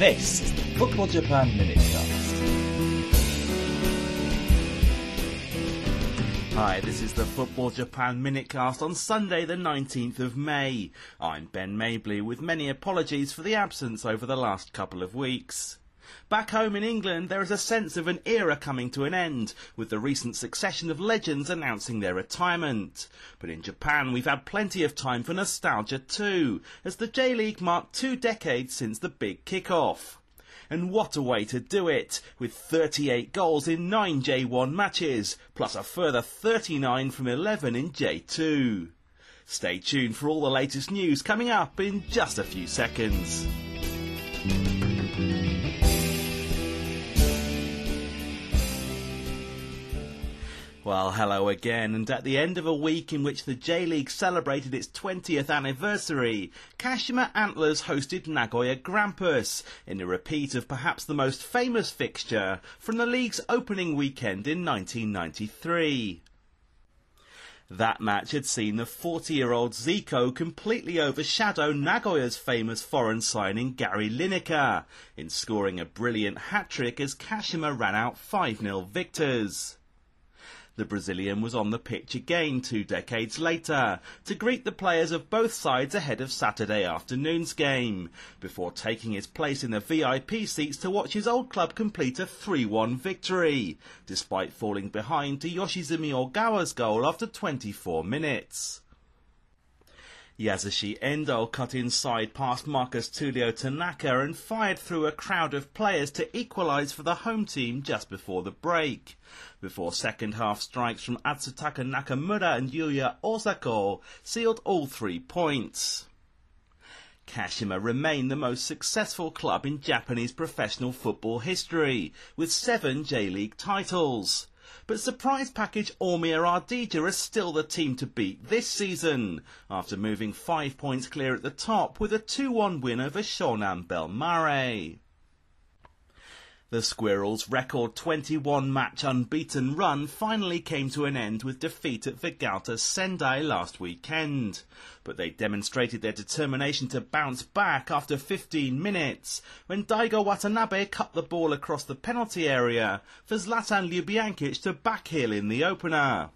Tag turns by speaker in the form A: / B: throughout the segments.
A: This is the Football Japan Minutecast.
B: Hi, this is the Football Japan Minutecast on Sunday, the 19th of May. I'm Ben Mabley with many apologies for the absence over the last couple of weeks. Back home in England, there is a sense of an era coming to an end, with the recent succession of legends announcing their retirement. But in Japan, we've had plenty of time for nostalgia too, as the J League marked two decades since the big kick-off. And what a way to do it, with 38 goals in 9 J1 matches, plus a further 39 from 11 in J2. Stay tuned for all the latest news coming up in just a few seconds. Well, hello again, and at the end of a week in which the J League celebrated its 20th anniversary, Kashima Antlers hosted Nagoya Grampus in a repeat of perhaps the most famous fixture from the league's opening weekend in 1993. That match had seen the 40 year old Zico completely overshadow Nagoya's famous foreign signing Gary Lineker in scoring a brilliant hat trick as Kashima ran out 5 0 victors. The Brazilian was on the pitch again two decades later to greet the players of both sides ahead of Saturday afternoon's game, before taking his place in the VIP seats to watch his old club complete a 3-1 victory, despite falling behind to Yoshizumi Ogawa's goal after 24 minutes. Yasushi Endo cut inside past Marcus Tulio Tanaka and fired through a crowd of players to equalise for the home team just before the break. Before second half strikes from Atsutaka Nakamura and Yuya Osako sealed all three points. Kashima remain the most successful club in Japanese professional football history, with seven J-League titles. But surprise package Omiya Ardija are still the team to beat this season, after moving five points clear at the top with a 2-1 win over Shonan Bellmare. The Squirrels' record 21 match unbeaten run finally came to an end with defeat at Vegalta Sendai last weekend. But they demonstrated their determination to bounce back after 15 minutes when Daigo Watanabe cut the ball across the penalty area for Zlatan Ljubijankic to backheel in the opener.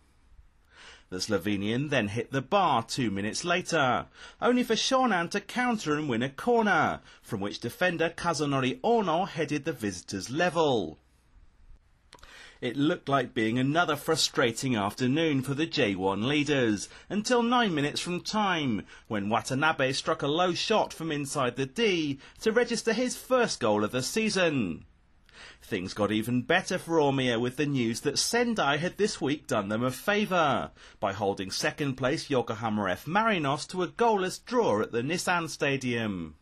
B: The Slovenian then hit the bar two minutes later, only for Shonan to counter and win a corner, from which defender Kazunori Ono headed the visitors level. It looked like being another frustrating afternoon for the J1 leaders, until nine minutes from time, when Watanabe struck a low shot from inside the D to register his first goal of the season. Things got even better for Omiya with the news that Sendai had this week done them a favour by holding second place Yokohama F Marinos to a goalless draw at the Nissan Stadium.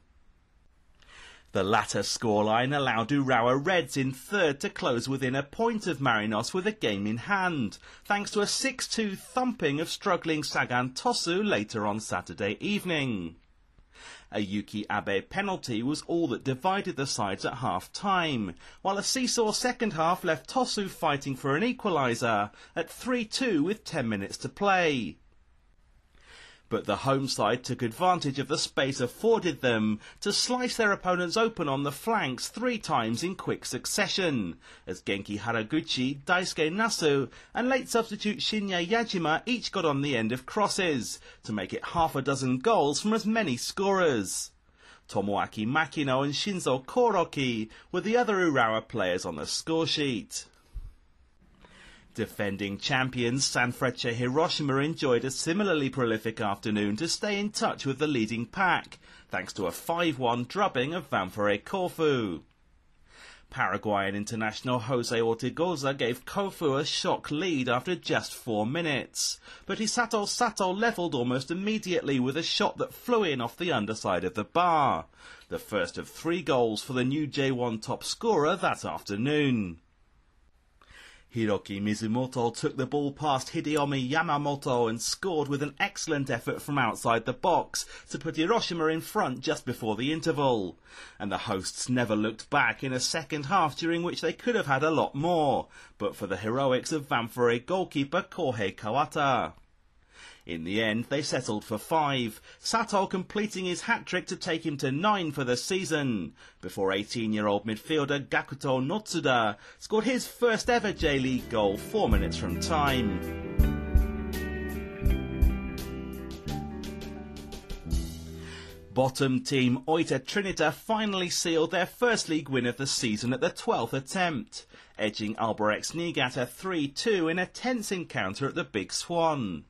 B: The latter scoreline allowed Urawa Reds in third to close within a point of Marinos with a game in hand, thanks to a 6-2 thumping of struggling Sagan Tosu later on Saturday evening. A Yuki Abe penalty was all that divided the sides at half time, while a seesaw second half left Tosu fighting for an equaliser at 3-2 with 10 minutes to play. But the home side took advantage of the space afforded them to slice their opponents open on the flanks three times in quick succession, as Genki Haraguchi, Daisuke Nasu, and late substitute Shinya Yajima each got on the end of crosses, to make it half a dozen goals from as many scorers. Tomoaki Makino and Shinzo Koroki were the other Urawa players on the scoresheet. Defending champions Sanfrecce Hiroshima enjoyed a similarly prolific afternoon to stay in touch with the leading pack, thanks to a 5-1 drubbing of Ventforet Kofu. Paraguayan international Jose Ortigoza gave Kofu a shock lead after just four minutes, but Hisato Sato levelled almost immediately with a shot that flew in off the underside of the bar, the first of three goals for the new J1 top scorer that afternoon. Hiroki Mizumoto took the ball past Hideomi Yamamoto and scored with an excellent effort from outside the box to put Hiroshima in front just before the interval. And the hosts never looked back in a second half during which they could have had a lot more, but for the heroics of Ventforet goalkeeper Kohei Kawata. In the end, they settled for five, Sato completing his hat-trick to take him to nine for the season, before 18-year-old midfielder Gakuto Notsuda scored his first ever J-League goal four minutes from time. Bottom team Oita Trinita finally sealed their first league win of the season at the 12th attempt, edging Albirex Niigata 3-2 in a tense encounter at the Big Swan.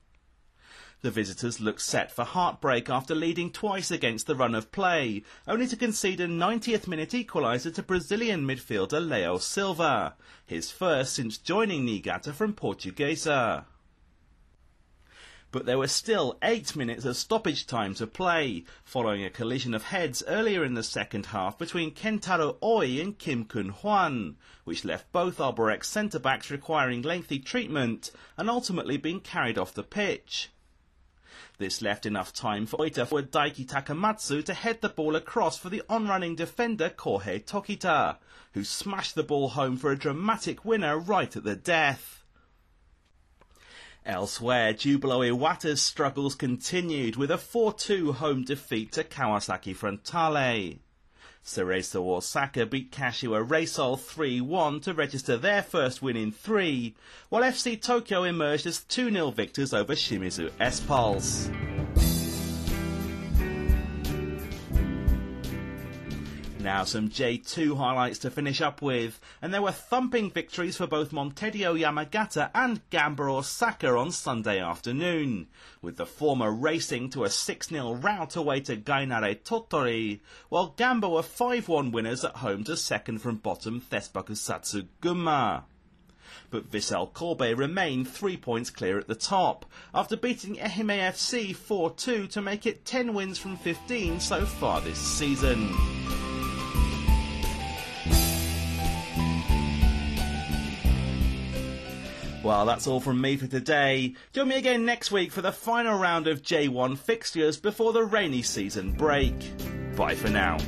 B: The visitors looked set for heartbreak after leading twice against the run of play, only to concede a 90th minute equaliser to Brazilian midfielder Leo Silva, his first since joining Niigata from Portuguesa. But there were still eight minutes of stoppage time to play, following a collision of heads earlier in the second half between Kentaro Oi and Kim Kun Hwan, which left both Albirex centre backs requiring lengthy treatment and ultimately being carried off the pitch. This left enough time for Oita for Daiki Takamatsu to head the ball across for the on-running defender Kohei Tokita, who smashed the ball home for a dramatic winner right at the death. Elsewhere, Jubilo Iwata's struggles continued with a 4-2 home defeat to Kawasaki Frontale. Cerezo Osaka beat Kashiwa Reysol 3-1 to register their first win in three, while FC Tokyo emerged as 2-0 victors over Shimizu S-Pulse. Now some J2 highlights to finish up with, and there were thumping victories for both Montedio Yamagata and Gamba Osaka on Sunday afternoon, with the former racing to a 6-0 rout away to Gainare Tottori, while Gamba were 5-1 winners at home to second from bottom Thespakusatsu Gunma but Vissel Kobe remained three points clear at the top, after beating Ehime FC 4-2 to make it 10 wins from 15 so far this season. Well, that's all from me for today. Join me again next week for the final round of J1 fixtures before the rainy season break. Bye for now.